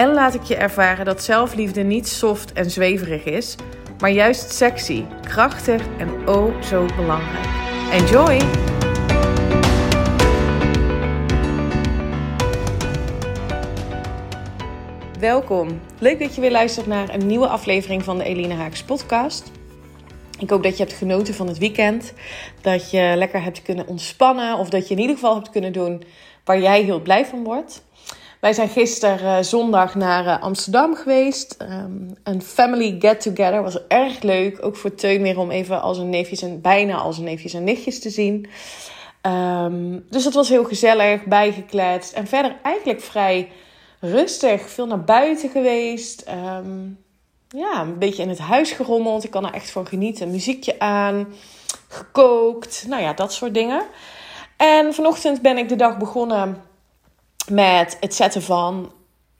en laat ik je ervaren dat zelfliefde niet soft en zweverig is, maar juist sexy, krachtig en oh zo belangrijk. Enjoy! Welkom. Leuk dat je weer luistert naar een nieuwe aflevering van de Eline Haaks podcast. Ik hoop dat je hebt genoten van het weekend. Dat je lekker hebt kunnen ontspannen. Of dat je in ieder geval hebt kunnen doen waar jij heel blij van wordt. Wij zijn gisteren uh, zondag naar uh, Amsterdam geweest. Um, een family get together was erg leuk. Ook voor Teun weer om even als een neefjes en bijna als een neefjes en nichtjes te zien. Um, dus dat was heel gezellig, bijgekletst. En verder eigenlijk vrij rustig. Veel naar buiten geweest. Um, ja, een beetje in het huis gerommeld. Ik kan er echt van genieten. Muziekje aan, gekookt. Nou ja, dat soort dingen. En vanochtend ben ik de dag begonnen met het zetten van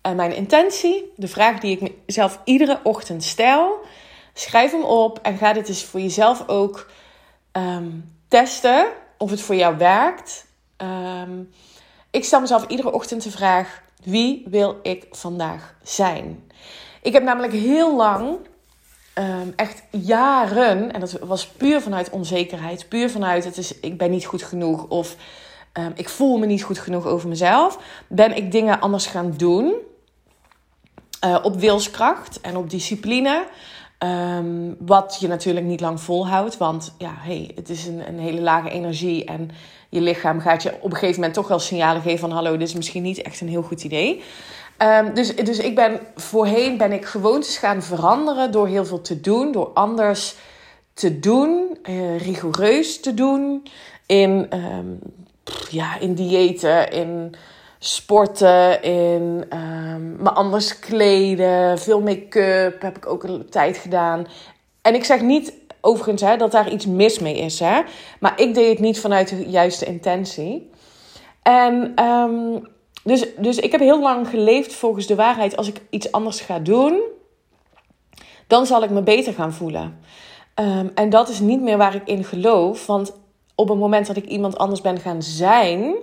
uh, mijn intentie. De vraag die ik mezelf iedere ochtend stel. Schrijf hem op en ga dit eens voor jezelf ook um, testen of het voor jou werkt. Um, ik stel mezelf iedere ochtend de vraag: wie wil ik vandaag zijn? Ik heb namelijk heel lang, um, echt jaren, en dat was puur vanuit onzekerheid, puur vanuit het is, ik ben niet goed genoeg of um, ik voel me niet goed genoeg over mezelf, ben ik dingen anders gaan doen. Uh, op wilskracht en op discipline. Um, wat je natuurlijk niet lang volhoudt. Want ja, hey, het is een, een, hele lage energie. En je lichaam gaat je op een gegeven moment toch wel signalen geven van... hallo, dit is misschien niet echt een heel goed idee. Um, dus, dus ik ben voorheen ben ik gewoontes gaan veranderen door heel veel te doen. Door anders te doen, uh, rigoureus te doen. In ja, in diëten, in sporten, in um, me anders kleden, veel make-up heb ik ook een tijd gedaan. En ik zeg niet overigens hè, dat daar iets mis mee is, hè, maar ik deed het niet vanuit de juiste intentie. En um, dus, dus ik heb heel lang geleefd volgens de waarheid. Als ik iets anders ga doen, dan zal ik me beter gaan voelen. Um, en dat is niet meer waar ik in geloof. Want op het moment dat ik iemand anders ben gaan zijn,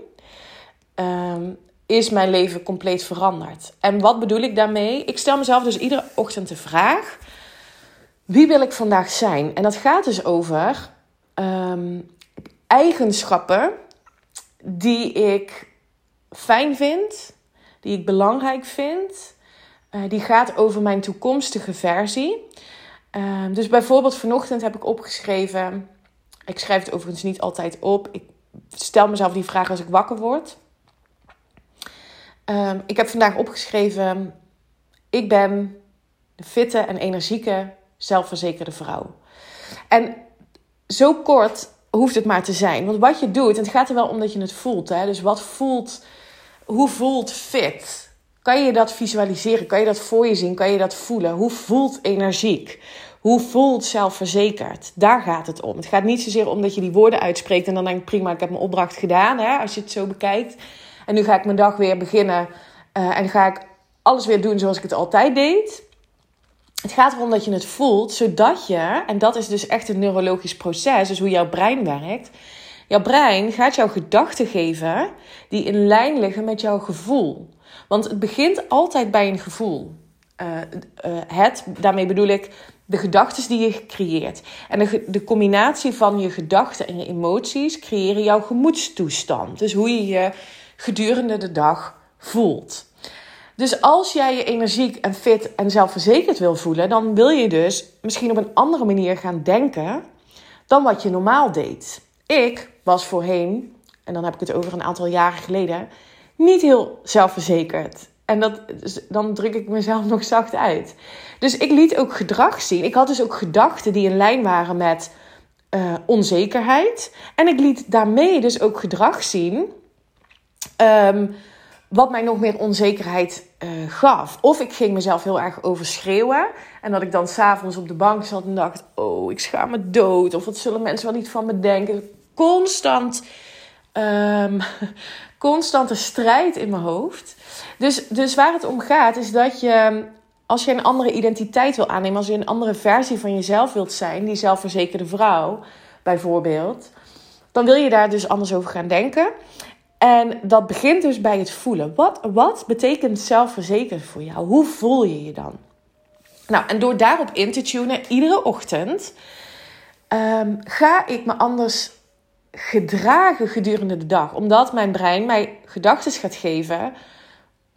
um, is mijn leven compleet veranderd. En wat bedoel ik daarmee? Ik stel mezelf dus iedere ochtend de vraag: wie wil ik vandaag zijn? En dat gaat dus over um, eigenschappen die ik fijn vind, die ik belangrijk vind. Uh, die gaat over mijn toekomstige versie. Uh, dus bijvoorbeeld vanochtend heb ik opgeschreven ik schrijf het overigens niet altijd op. Ik stel mezelf die vraag als ik wakker word. Um, ik heb vandaag opgeschreven: Ik ben de fitte en energieke, zelfverzekerde vrouw. En zo kort hoeft het maar te zijn. Want wat je doet, en het gaat er wel om dat je het voelt. Hè? Dus wat voelt, hoe voelt fit? Kan je dat visualiseren? Kan je dat voor je zien? Kan je dat voelen? Hoe voelt energiek? Hoe voelt zelfverzekerd? Daar gaat het om. Het gaat niet zozeer om dat je die woorden uitspreekt en dan denk ik prima, ik heb mijn opdracht gedaan, hè, als je het zo bekijkt. En nu ga ik mijn dag weer beginnen uh, en ga ik alles weer doen zoals ik het altijd deed. Het gaat erom dat je het voelt, zodat je, en dat is dus echt een neurologisch proces, dus hoe jouw brein werkt. Jouw brein gaat jouw gedachten geven die in lijn liggen met jouw gevoel. Want het begint altijd bij een gevoel. Uh, uh, het, daarmee bedoel ik de gedachten die je creëert. En de, de combinatie van je gedachten en je emoties creëren jouw gemoedstoestand. Dus hoe je je gedurende de dag voelt. Dus als jij je energiek en fit en zelfverzekerd wil voelen, dan wil je dus misschien op een andere manier gaan denken dan wat je normaal deed. Ik was voorheen, en dan heb ik het over een aantal jaren geleden, niet heel zelfverzekerd. En dat, dan druk ik mezelf nog zacht uit. Dus ik liet ook gedrag zien. Ik had dus ook gedachten die in lijn waren met uh, onzekerheid. En ik liet daarmee dus ook gedrag zien. Um, wat mij nog meer onzekerheid uh, gaf. Of ik ging mezelf heel erg overschreeuwen. En dat ik dan s'avonds op de bank zat en dacht: Oh, ik schaam me dood. Of wat zullen mensen wel niet van me denken? Constant. Um, constante strijd in mijn hoofd. Dus, dus waar het om gaat, is dat je. Als je een andere identiteit wil aannemen, als je een andere versie van jezelf wilt zijn, die zelfverzekerde vrouw bijvoorbeeld, dan wil je daar dus anders over gaan denken. En dat begint dus bij het voelen. Wat, wat betekent zelfverzekerd voor jou? Hoe voel je je dan? Nou, en door daarop in te tunen, iedere ochtend, ehm, ga ik me anders gedragen gedurende de dag. Omdat mijn brein mij gedachten gaat geven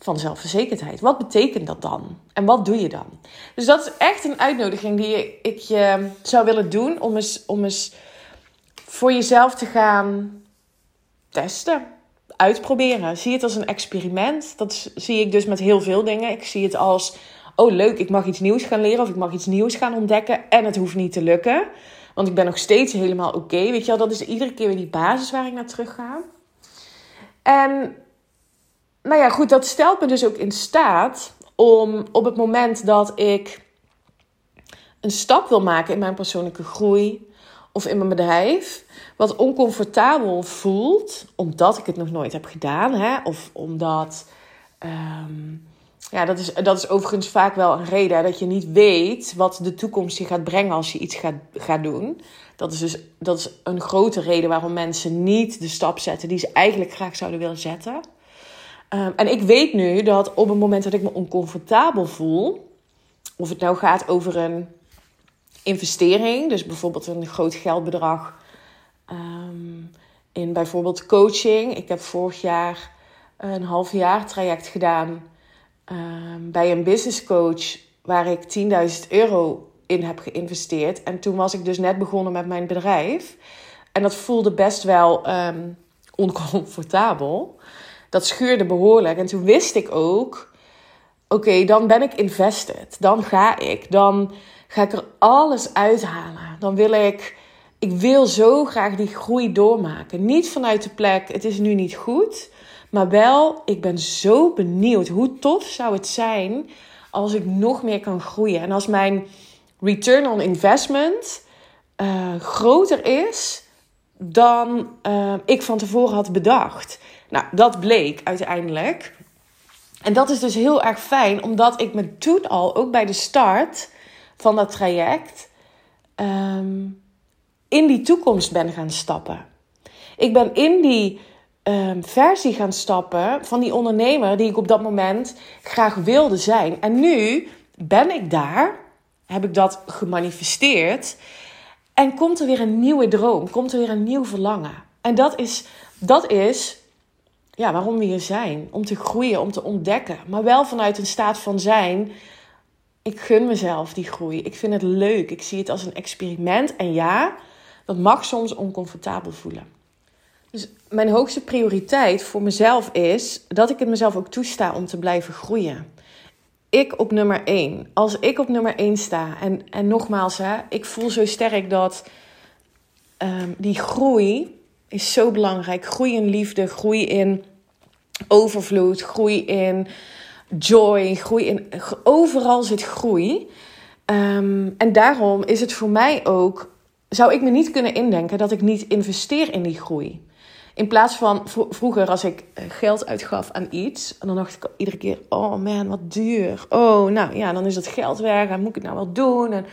van zelfverzekerdheid. Wat betekent dat dan? En wat doe je dan? Dus dat is echt een uitnodiging die ik je zou willen doen om eens, om eens voor jezelf te gaan testen uitproberen. Zie het als een experiment. Dat zie ik dus met heel veel dingen. Ik zie het als, oh leuk, ik mag iets nieuws gaan leren of ik mag iets nieuws gaan ontdekken. En het hoeft niet te lukken. Want ik ben nog steeds helemaal oké. Weet je wel, dat is iedere keer weer die basis waar ik naar terug ga. En nou ja, goed, dat stelt me dus ook in staat om op het moment dat ik een stap wil maken in mijn persoonlijke groei of in mijn bedrijf, wat oncomfortabel voelt, omdat ik het nog nooit heb gedaan, hè, of omdat. Ehm, ja, dat is, dat is overigens vaak wel een reden dat je niet weet wat de toekomst je gaat brengen als je iets gaat, gaat doen. Dat is dus dat is een grote reden waarom mensen niet de stap zetten die ze eigenlijk graag zouden willen zetten. Ehm, en ik weet nu dat op het moment dat ik me oncomfortabel voel, of het nou gaat over een investering, dus bijvoorbeeld een groot geldbedrag Ehm, in bijvoorbeeld coaching. Ik heb vorig jaar een half jaar traject gedaan ehm, bij een business coach waar ik 10.000 euro in heb geïnvesteerd. En toen was ik dus net begonnen met mijn bedrijf. En dat voelde best wel oncomfortabel. Dat schuurde behoorlijk. En toen wist ik ook: oké, dan ben ik invested. Dan ga ik. Dan ga ik er alles uithalen. Dan wil ik ik wil zo graag die groei doormaken. Niet vanuit de plek, het is nu niet goed. Maar wel, ik ben zo benieuwd. Hoe tof zou het zijn als ik nog meer kan groeien? En als mijn return on investment uh, groter is dan uh, ik van tevoren had bedacht. Nou, dat bleek uiteindelijk. En dat is dus heel erg fijn, omdat ik me toen al, ook bij de start van dat traject, um, in die toekomst ben gaan stappen. Ik ben in die um, versie gaan stappen van die ondernemer die ik op dat moment graag wilde zijn. En nu ben ik daar, heb ik dat gemanifesteerd. En komt er weer een nieuwe droom, komt er weer een nieuw verlangen. En dat is, dat is ja, waarom we hier zijn. Om te groeien, om te ontdekken. Maar wel vanuit een staat van zijn. Ik gun mezelf die groei. Ik vind het leuk. Ik zie het als een experiment. En ja, dat mag soms oncomfortabel voelen. Dus mijn hoogste prioriteit voor mezelf is dat ik het mezelf ook toesta om te blijven groeien. Ik op nummer 1. Als ik op nummer 1 sta, en, en nogmaals, hè, ik voel zo sterk dat um, die groei is zo belangrijk. Groei in liefde, groei in overvloed, groei in joy, groei in. Overal zit groei. Um, en daarom is het voor mij ook zou ik me niet kunnen indenken dat ik niet investeer in die groei. In plaats van vroeger, als ik eh, geld uitgaf aan iets, en dan dacht ik iedere keer: oh man, wat duur. Oh, nou ja, dan is dat geld weg en moet ik het nou wel doen? En,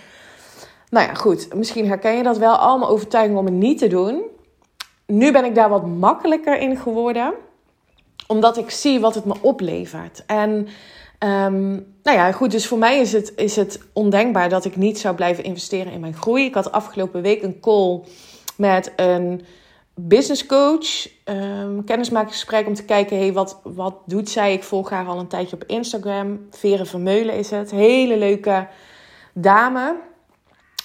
nou ja, goed, misschien herken je dat wel, allemaal overtuiging om het niet te doen. Nu ben ik daar wat makkelijker in geworden, omdat ik zie wat het me oplevert. En Um, nou ja, goed, dus voor mij is het, is het ondenkbaar dat ik niet zou blijven investeren in mijn groei. Ik had afgelopen week een call met een business coach, um, kennismakingsgesprek om te kijken, hey, wat, wat doet zij? Ik volg haar al een tijdje op Instagram. Vere Vermeulen is het. Hele leuke dame.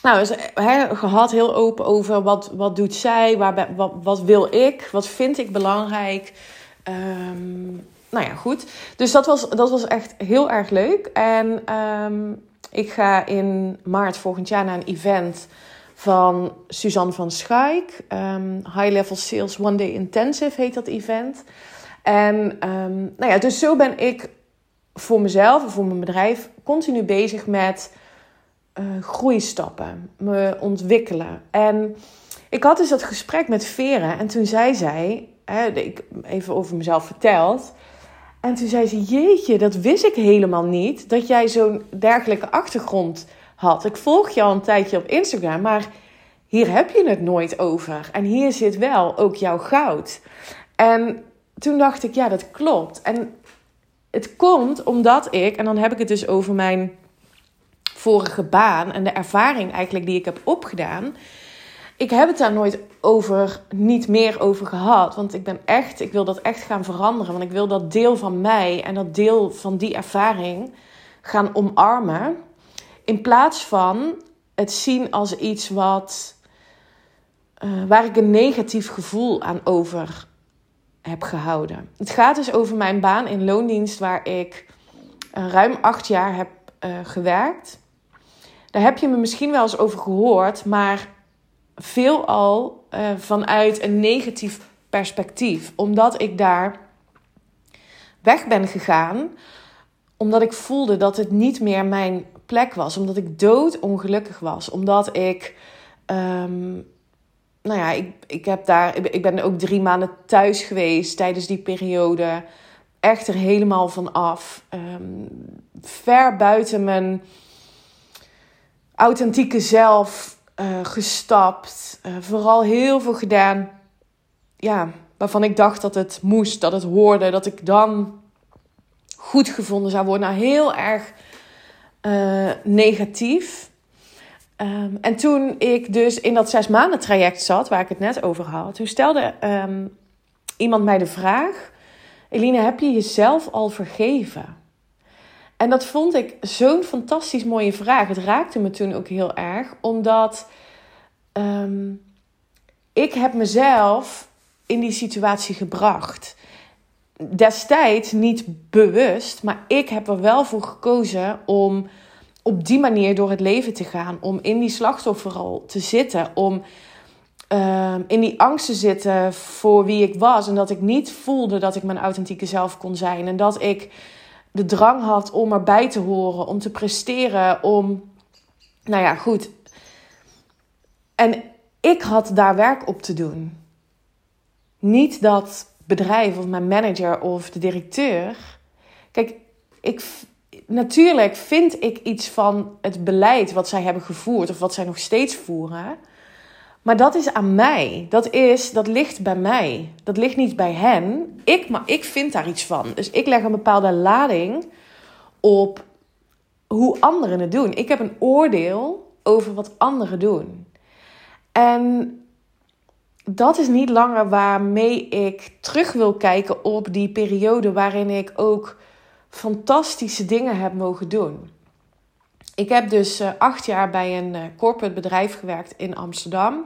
Nou, dus, he, gehad heel open over wat, wat doet zij, waar, wat, wat wil ik, wat vind ik belangrijk. Um, nou ja, goed. Dus dat was, dat was echt heel erg leuk. En um, ik ga in maart volgend jaar naar een event van Suzanne van Schaik. Um, High Level Sales One Day Intensive heet dat event. En ehm, nou ja, dus zo ben ik voor mezelf en voor mijn bedrijf continu bezig met uh, groeistappen, me ontwikkelen. En ik had dus dat gesprek met Vera en toen zei zij, ik even over mezelf verteld. En toen zei ze: Jeetje, dat wist ik helemaal niet. Dat jij zo'n dergelijke achtergrond had. Ik volg je al een tijdje op Instagram, maar hier heb je het nooit over. En hier zit wel ook jouw goud. En toen dacht ik: Ja, dat klopt. En het komt omdat ik, en dan heb ik het dus over mijn vorige baan en de ervaring eigenlijk die ik heb opgedaan. Ik heb het daar nooit over, niet meer over gehad. Want ik ben echt, ik wil dat echt gaan veranderen. Want ik wil dat deel van mij en dat deel van die ervaring gaan omarmen. In plaats van het zien als iets wat, uh, waar ik een negatief gevoel aan over heb gehouden. Het gaat dus over mijn baan in loondienst, waar ik uh, ruim acht jaar heb uh, gewerkt. Daar heb je me misschien wel eens over gehoord, maar veelal uh, vanuit een negatief perspectief. Omdat ik daar weg ben gegaan, omdat ik voelde dat het niet meer mijn plek was. Omdat ik doodongelukkig was. Omdat ik. Um, nou ja, ik, ik, heb daar, ik ben ook drie maanden thuis geweest tijdens die periode. Echt er helemaal van af. Um, ver buiten mijn authentieke zelf uh, gestapt. Uh, vooral heel veel gedaan. Ja, waarvan ik dacht dat het moest, dat het hoorde, dat ik dan goed gevonden zou worden. Nou, heel erg uh, negatief. Um, en toen ik dus in dat zes maanden traject zat, waar ik het net over had, toen stelde um, iemand mij de vraag: Eline, heb je jezelf al vergeven? En dat vond ik zo'n fantastisch mooie vraag. Het raakte me toen ook heel erg, omdat um, ik heb mezelf in die situatie gebracht. Destijds niet bewust, maar ik heb er wel voor gekozen om op die manier door het leven te gaan. Om in die slachtofferrol te zitten. Om uh, in die angst te zitten voor wie ik was. En dat ik niet voelde dat ik mijn authentieke zelf kon zijn. En dat ik de drang had om erbij te horen, om te presteren, om. Nou ja, goed. En ik had daar werk op te doen. Niet dat bedrijf of mijn manager of de directeur. Kijk, ik, natuurlijk vind ik iets van het beleid wat zij hebben gevoerd of wat zij nog steeds voeren. Maar dat is aan mij. Dat, is, dat ligt bij mij. Dat ligt niet bij hen. Ik, maar ik vind daar iets van. Dus ik leg een bepaalde lading op hoe anderen het doen. Ik heb een oordeel over wat anderen doen. En dat is niet langer waarmee ik terug wil kijken op die periode waarin ik ook fantastische dingen heb mogen doen. Ik heb dus uh, acht jaar bij een uh, corporate bedrijf gewerkt in Amsterdam.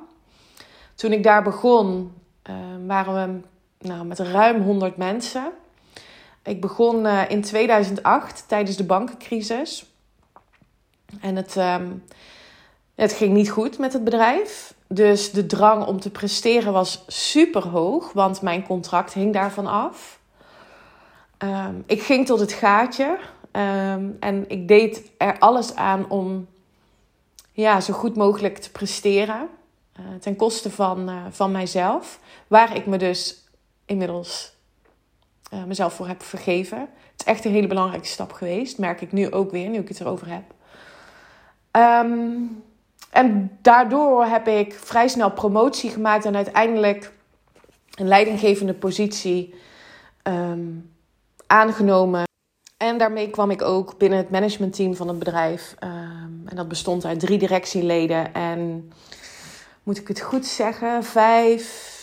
Toen ik daar begon, uh, waren we nou, met ruim 100 mensen. Ik begon in 2008 tijdens de bankencrisis. En het, um, het ging niet goed met het bedrijf. Dus de drang om te presteren was super hoog, want mijn contract hing daarvan af. Um, ik ging tot het gaatje um, en ik deed er alles aan om ja, zo goed mogelijk te presteren. Uh, ten koste van, uh, van mijzelf, waar ik me dus inmiddels uh, mezelf voor heb vergeven. Het is echt een hele belangrijke stap geweest, merk ik nu ook weer, nu ik het erover heb. Um, en daardoor heb ik vrij snel promotie gemaakt en uiteindelijk een leidinggevende positie um, aangenomen. En daarmee kwam ik ook binnen het managementteam van het bedrijf. Um, en dat bestond uit drie directieleden en, moet ik het goed zeggen, vijf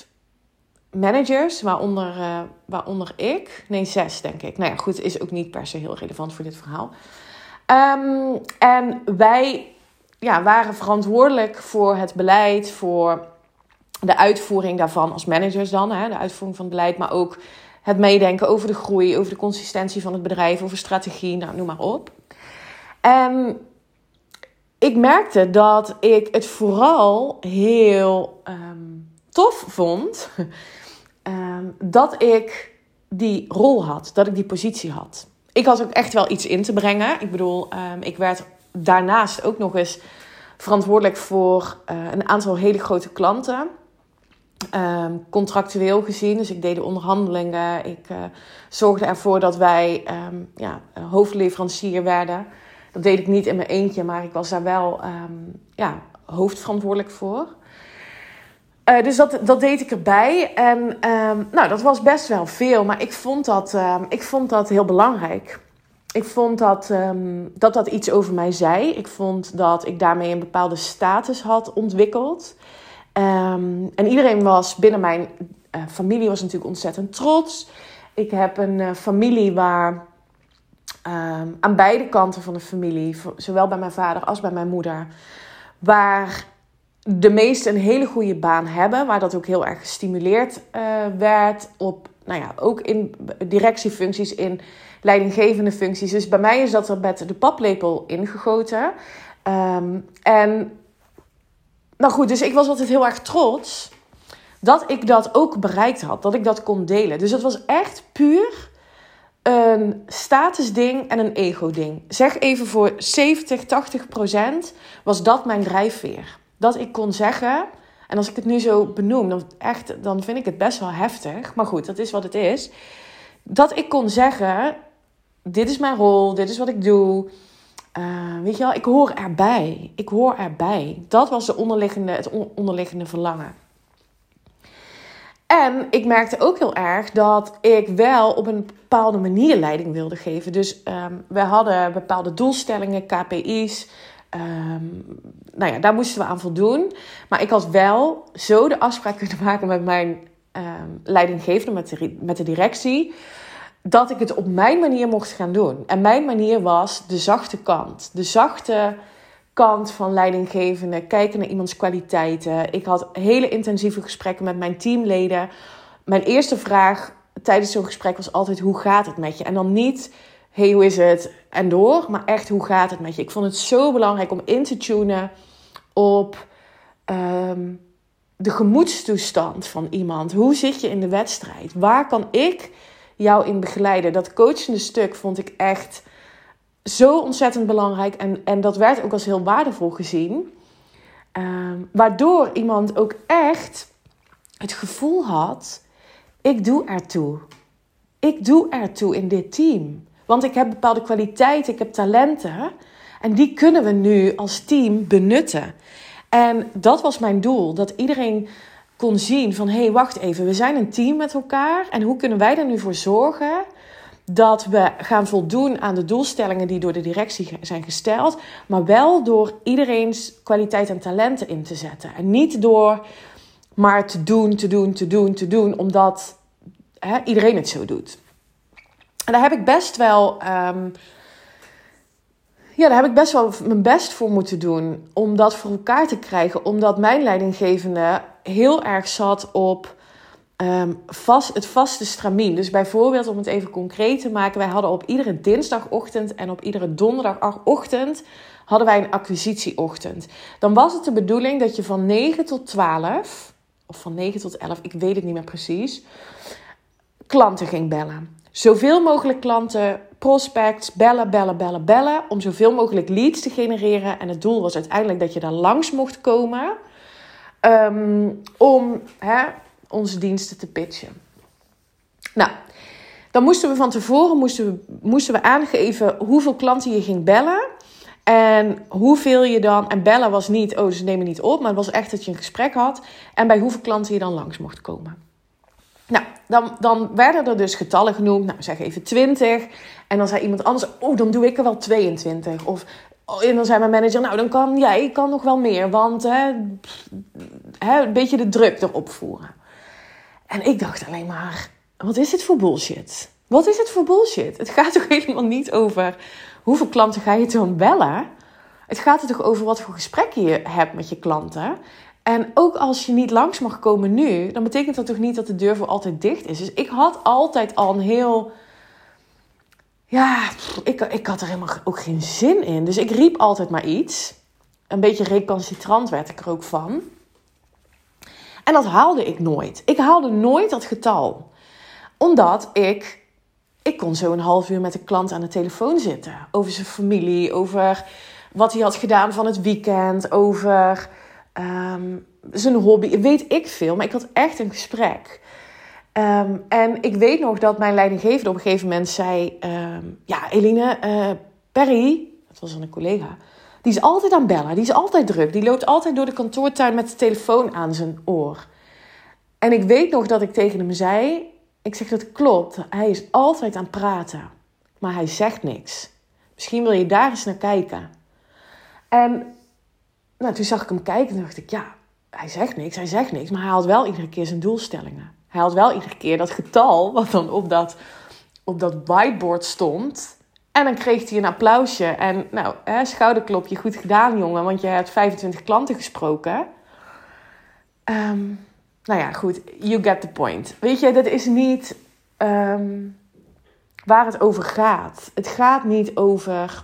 managers, waaronder, uh, waaronder ik. Nee, zes denk ik. Nou ja, goed, is ook niet per se heel relevant voor dit verhaal. Um, en wij ja, waren verantwoordelijk voor het beleid, voor de uitvoering daarvan als managers dan, hè, de uitvoering van het beleid, maar ook het meedenken over de groei, over de consistentie van het bedrijf, over strategie, nou, noem maar op. En ik merkte dat ik het vooral heel um, tof vond um, dat ik die rol had, dat ik die positie had. Ik had ook echt wel iets in te brengen. Ik bedoel, ehm, ik werd daarnaast ook nog eens verantwoordelijk voor uh, een aantal hele grote klanten. Um, contractueel gezien. Dus ik deed de onderhandelingen. Ik uh, zorgde ervoor dat wij um, ja, hoofdleverancier werden. Dat deed ik niet in mijn eentje, maar ik was daar wel um, ja, hoofdverantwoordelijk voor. Uh, dus dat, dat deed ik erbij. En nou, dat was best wel veel, maar ik vond dat, ik vond dat heel belangrijk. Ik vond dat, dat dat iets over mij zei. Ik vond dat ik daarmee een bepaalde status had ontwikkeld. Um, en iedereen was binnen mijn uh, familie was natuurlijk ontzettend trots. Ik heb een uh, familie waar um, aan beide kanten van de familie, zowel bij mijn vader als bij mijn moeder, waar de meesten een hele goede baan hebben, waar dat ook heel erg gestimuleerd uh, werd op, nou ja, ook in directiefuncties, in leidinggevende functies. Dus bij mij is dat er met de paplepel ingegoten. Um, en nou goed, dus ik was altijd heel erg trots dat ik dat ook bereikt had. Dat ik dat kon delen. Dus het was echt puur een statusding en een ego-ding. Zeg even voor 70, 80 procent was dat mijn drijfveer. Dat ik kon zeggen, en als ik het nu zo benoem, dan, echt, dan vind ik het best wel heftig. Maar goed, dat is wat het is. Dat ik kon zeggen, dit is mijn rol, dit is wat ik doe. Uh, weet je ik hoor erbij. Ik hoor erbij. Dat was de onderliggende, het onderliggende verlangen. En ik merkte ook heel erg dat ik wel op een bepaalde manier leiding wilde geven. Dus um, we hadden bepaalde doelstellingen, KPI's. Um, nou ja, daar moesten we aan voldoen. Maar ik had wel zo de afspraak kunnen maken met mijn um, leidinggevende, met de, met de directie dat ik het op mijn manier mocht gaan doen. En mijn manier was de zachte kant. De zachte kant van leidinggevende, kijken naar iemands kwaliteiten. Ik had hele intensieve gesprekken met mijn teamleden. Mijn eerste vraag tijdens zo'n gesprek was altijd: hoe gaat het met je? En dan niet hey, hoe is het? En door, maar echt hoe gaat het met je? Ik vond het zo belangrijk om in te tunen op um, de gemoedstoestand van iemand. Hoe zit je in de wedstrijd? Waar kan ik jou in begeleiden. Dat coachende stuk vond ik echt zo ontzettend belangrijk. En, en dat werd ook als heel waardevol gezien. Uh, waardoor iemand ook echt het gevoel had: ik doe ertoe. Ik doe ertoe in dit team. Want ik heb bepaalde kwaliteiten, ik heb talenten. En die kunnen we nu als team benutten. En dat was mijn doel: dat iedereen kon zien van hé, hey, wacht even, we zijn een team met elkaar en hoe kunnen wij er nu voor zorgen dat we gaan voldoen aan de doelstellingen die door de directie zijn gesteld, maar wel door iedereen's kwaliteit en talenten in te zetten en niet door maar te doen, te doen, te doen, te doen, omdat hè, iedereen het zo doet. En daar heb ik best wel um, ja, daar heb ik best wel mijn best voor moeten doen om dat voor elkaar te krijgen. Omdat mijn leidinggevende heel erg zat op um, vast, het vaste stramien. Dus bijvoorbeeld, om het even concreet te maken, wij hadden op iedere dinsdagochtend en op iedere donderdagochtend hadden wij een acquisitieochtend. Dan was het de bedoeling dat je van 9 tot 12, of van 9 tot 11, ik weet het niet meer precies, klanten ging bellen. Zoveel mogelijk klanten, prospects, bellen, bellen, bellen, bellen. Om zoveel mogelijk leads te genereren. En het doel was uiteindelijk dat je daar langs mocht komen. Um, om hè, onze diensten te pitchen. Nou, dan moesten we van tevoren moesten we, moesten we aangeven hoeveel klanten je ging bellen. En hoeveel je dan, en bellen was niet, oh ze nemen niet op, maar het was echt dat je een gesprek had. En bij hoeveel klanten je dan langs mocht komen. Nou, dan, dan werden er dus getallen genoemd. Nou, zeg even 20. En dan zei iemand anders, oh, dan doe ik er wel 22. Of, en dan zei mijn manager, nou, dan kan jij kan nog wel meer. Want hè, hè, een beetje de druk erop voeren. En ik dacht alleen maar, wat is dit voor bullshit? Wat is het voor bullshit? Het gaat toch helemaal niet over hoeveel klanten ga je dan bellen? Het gaat er toch over wat voor gesprekken je hebt met je klanten. En ook als je niet langs mag komen nu, dan betekent dat toch niet dat de deur voor altijd dicht is. Dus ik had altijd al een heel. Ja, ik, ik had er helemaal ook geen zin in. Dus ik riep altijd maar iets. Een beetje recalcitrant werd ik er ook van. En dat haalde ik nooit. Ik haalde nooit dat getal. Omdat ik, ik kon zo een half uur met de klant aan de telefoon zitten. Over zijn familie, over wat hij had gedaan van het weekend, over ehm, zijn hobby. Weet ik veel, maar ik had echt een gesprek. Ehm, en ik weet nog dat mijn leidinggevende op een gegeven moment zei: ehm, Ja, Eline, uh, Perry, dat was een collega, die is altijd aan bellen, die is altijd druk, die loopt altijd door de kantoortuin met de telefoon aan zijn oor. En ik weet nog dat ik tegen hem zei: Ik zeg dat klopt, hij is altijd aan het praten, maar hij zegt niks. Misschien wil je daar eens naar kijken. En nou, toen zag ik hem kijken en dacht ik: Ja, hij zegt niks, hij zegt niks, maar hij had wel iedere keer zijn doelstellingen. Hij had wel iedere keer dat getal wat dan op dat, op dat whiteboard stond. En dan kreeg hij een applausje. En nou, hè, schouderklopje, goed gedaan jongen, want je hebt 25 klanten gesproken. Ehm, nou ja, goed, you get the point. Weet je, dat is niet ehm, waar het over gaat. Het gaat niet over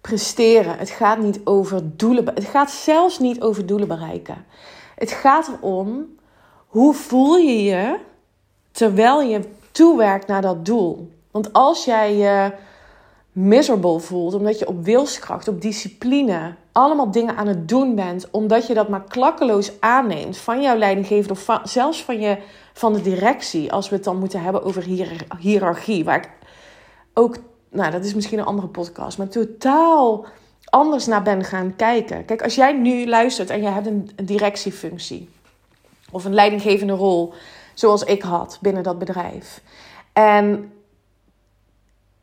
presteren. Het gaat niet over doelen. Het gaat zelfs niet over doelen bereiken. Het gaat erom hoe voel je je terwijl je toewerkt naar dat doel. Want als jij je miserable voelt, omdat je op wilskracht, op discipline, allemaal dingen aan het doen bent, omdat je dat maar klakkeloos aanneemt van jouw leidinggevende of van, zelfs van, je, van de directie, als we het dan moeten hebben over hiërarchie, waar ik ook, nou dat is misschien een andere podcast, maar totaal anders naar ben gaan kijken. Kijk, als jij nu luistert en je hebt een directiefunctie of een leidinggevende rol, zoals ik had binnen dat bedrijf. En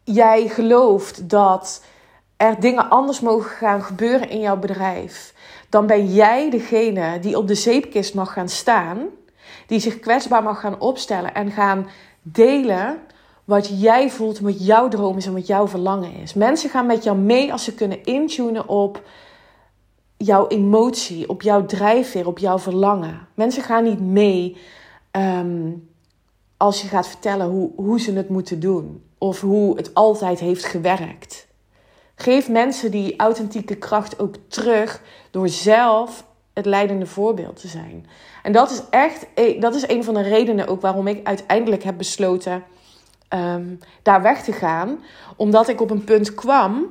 jij gelooft dat er dingen anders mogen gaan gebeuren in jouw bedrijf, dan ben jij degene die op de zeepkist mag gaan staan, die zich kwetsbaar mag gaan opstellen en gaan delen wat jij voelt, wat jouw droom is en wat jouw verlangen is. Mensen gaan met jou mee als ze kunnen intunen op jouw emotie, op jouw drijfveer, op jouw verlangen. Mensen gaan niet mee ehm, als je gaat vertellen hoe, hoe ze het moeten doen of hoe het altijd heeft gewerkt. Geef mensen die authentieke kracht ook terug door zelf het leidende voorbeeld te zijn. En dat is echt, e, dat is een van de redenen ook waarom ik uiteindelijk heb besloten ehm, daar weg te gaan. Omdat ik op een punt kwam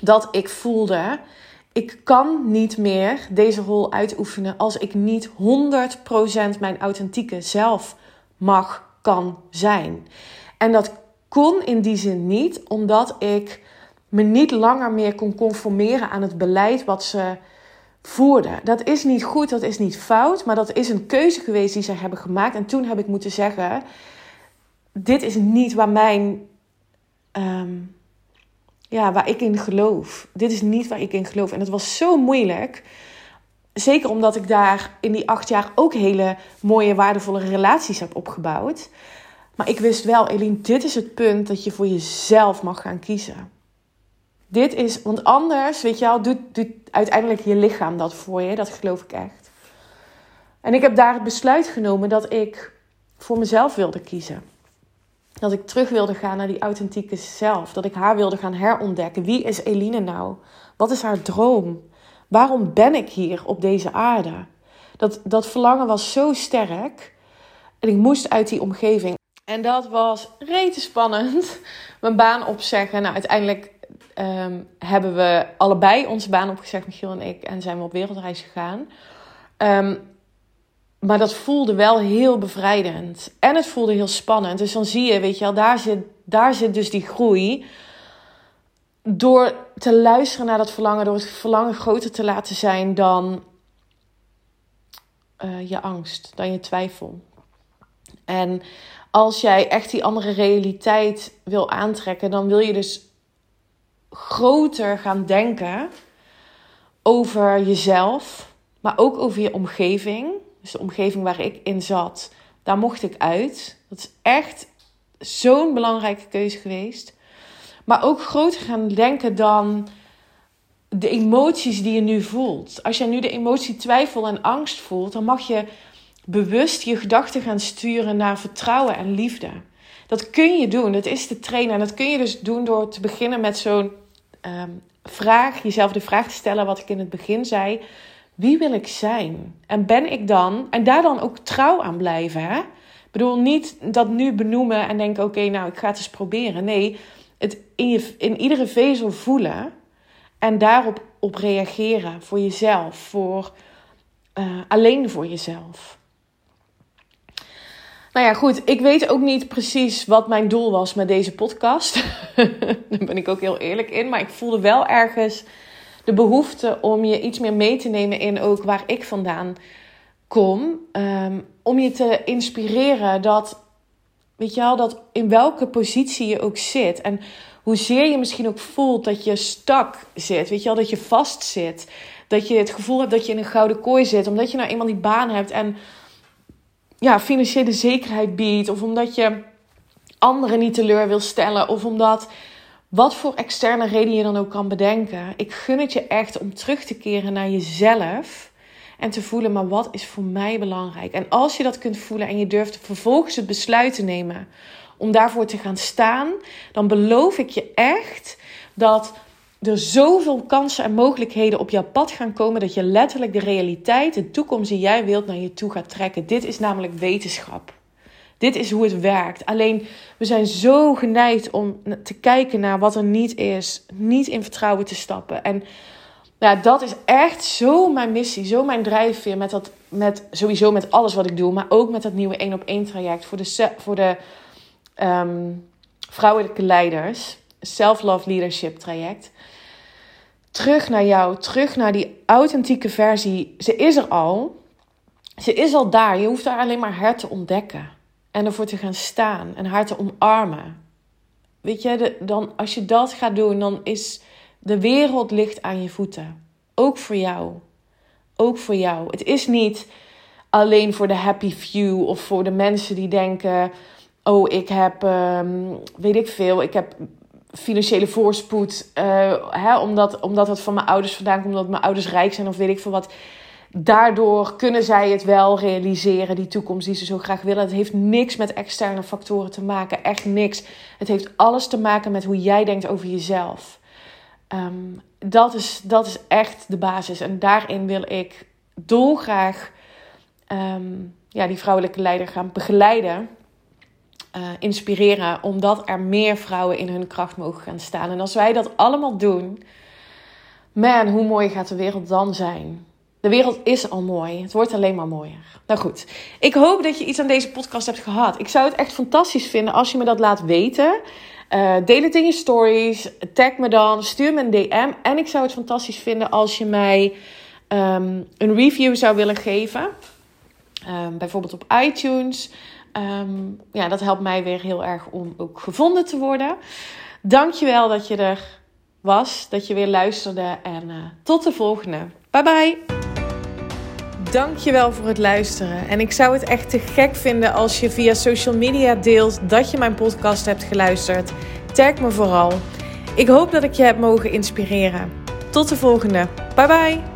dat ik voelde ik kan niet meer deze rol uitoefenen als ik niet 100% mijn authentieke zelf mag, kan zijn. En dat kon in die zin niet, omdat ik me niet langer meer kon conformeren aan het beleid wat ze voerden. Dat is niet goed, dat is niet fout, maar dat is een keuze geweest die ze hebben gemaakt. En toen heb ik moeten zeggen: dit is niet waar mijn ehm, ja, waar ik in geloof. Dit is niet waar ik in geloof. En het was zo moeilijk. Zeker omdat ik daar in die acht jaar ook hele mooie, waardevolle relaties heb opgebouwd. Maar ik wist wel, Eline, dit is het punt dat je voor jezelf mag gaan kiezen. Dit is, want anders, weet je wel, doet, doet uiteindelijk je lichaam dat voor je. Dat geloof ik echt. En ik heb daar het besluit genomen dat ik voor mezelf wilde kiezen. Dat ik terug wilde gaan naar die authentieke zelf. Dat ik haar wilde gaan herontdekken. Wie is Eline nou? Wat is haar droom? Waarom ben ik hier op deze aarde? Dat, dat verlangen was zo sterk. En ik moest uit die omgeving. En dat was rete spannend. Mijn baan opzeggen. Nou, uiteindelijk ehm, hebben we allebei onze baan opgezegd, Michiel en ik. En zijn we op wereldreis gegaan. Um, maar dat voelde wel heel bevrijdend. En het voelde heel spannend. Dus dan zie je, weet je wel, daar zit, daar zit dus die groei. Door te luisteren naar dat verlangen, door het verlangen groter te laten zijn dan uh, je angst, dan je twijfel. En als jij echt die andere realiteit wil aantrekken, dan wil je dus groter gaan denken over jezelf, maar ook over je omgeving dus de omgeving waar ik in zat, daar mocht ik uit. Dat is echt zo'n belangrijke keuze geweest. Maar ook groter gaan denken dan de emoties die je nu voelt. Als je nu de emotie twijfel en angst voelt, dan mag je bewust je gedachten gaan sturen naar vertrouwen en liefde. Dat kun je doen, dat is te trainen. En dat kun je dus doen door te beginnen met zo'n ehm, vraag, jezelf de vraag te stellen, wat ik in het begin zei. Wie wil ik zijn? En ben ik dan, en daar dan ook trouw aan blijven, hè? bedoel niet dat nu benoemen en denken: oké, nou ik ga het eens proberen. Nee, het in, je, in iedere vezel voelen en daarop op reageren voor jezelf, voor, uh, alleen voor jezelf. Nou ja, goed. Ik weet ook niet precies wat mijn doel was met deze podcast. Daar ben ik ook heel eerlijk in. Maar ik voelde wel ergens de behoefte om je iets meer mee te nemen in ook waar ik vandaan kom. Ehm, om je te inspireren dat, weet je wel, dat in welke positie je ook zit. En hoezeer je misschien ook voelt dat je stak zit. Weet je wel, dat je vast zit. Dat je het gevoel hebt dat je in een gouden kooi zit. Omdat je nou eenmaal die baan hebt en ja, financiële zekerheid biedt. Of omdat je anderen niet teleur wil stellen. Of omdat wat voor externe reden je dan ook kan bedenken. Ik gun het je echt om terug te keren naar jezelf. En te voelen, maar wat is voor mij belangrijk? En als je dat kunt voelen en je durft vervolgens het besluit te nemen om daarvoor te gaan staan, dan beloof ik je echt dat er zoveel kansen en mogelijkheden op jouw pad gaan komen dat je letterlijk de realiteit, de toekomst die jij wilt, naar je toe gaat trekken. Dit is namelijk wetenschap. Dit is hoe het werkt. Alleen we zijn zo geneigd om te kijken naar wat er niet is, niet in vertrouwen te stappen. En ja, dat is echt zo mijn missie, zo mijn drijfveer met dat, met sowieso met alles wat ik doe, maar ook met dat nieuwe één op één traject voor de, voor de ehm, vrouwelijke leiders, self-love leadership traject terug naar jou, terug naar die authentieke versie. Ze is er al. Ze is al daar. Je hoeft haar alleen maar haar te ontdekken. En ervoor te gaan staan en haar te omarmen. Weet je, dan, als je dat gaat doen, dan is de wereld licht aan je voeten. Ook voor jou. Ook voor jou. Het is niet alleen voor de happy few of voor de mensen die denken: Oh, ik heb, um, weet ik veel, ik heb financiële voorspoed. Uh, hè, omdat, omdat het van mijn ouders vandaan komt, omdat mijn ouders rijk zijn of weet ik veel wat. Daardoor kunnen zij het wel realiseren, die toekomst die ze zo graag willen. Het heeft niks met externe factoren te maken, echt niks. Het heeft alles te maken met hoe jij denkt over jezelf. Um, dat, is, dat is echt de basis. En daarin wil ik dolgraag um, ja, die vrouwelijke leider gaan begeleiden uh, inspireren, omdat er meer vrouwen in hun kracht mogen gaan staan. En als wij dat allemaal doen, man, hoe mooi gaat de wereld dan zijn? De wereld is al mooi. Het wordt alleen maar mooier. Nou goed, ik hoop dat je iets aan deze podcast hebt gehad. Ik zou het echt fantastisch vinden als je me dat laat weten. Uh, deel het in je stories. Tag me dan. Stuur me een DM. En ik zou het fantastisch vinden als je mij um, een review zou willen geven. Um, bijvoorbeeld op iTunes. Um, ja, dat helpt mij weer heel erg om ook gevonden te worden. Dankjewel dat je er was, dat je weer luisterde en uh, tot de volgende. Bye bye! Dankjewel voor het luisteren. En ik zou het echt te gek vinden als je via social media deelt dat je mijn podcast hebt geluisterd. Tag me vooral. Ik hoop dat ik je heb mogen inspireren. Tot de volgende. Bye bye!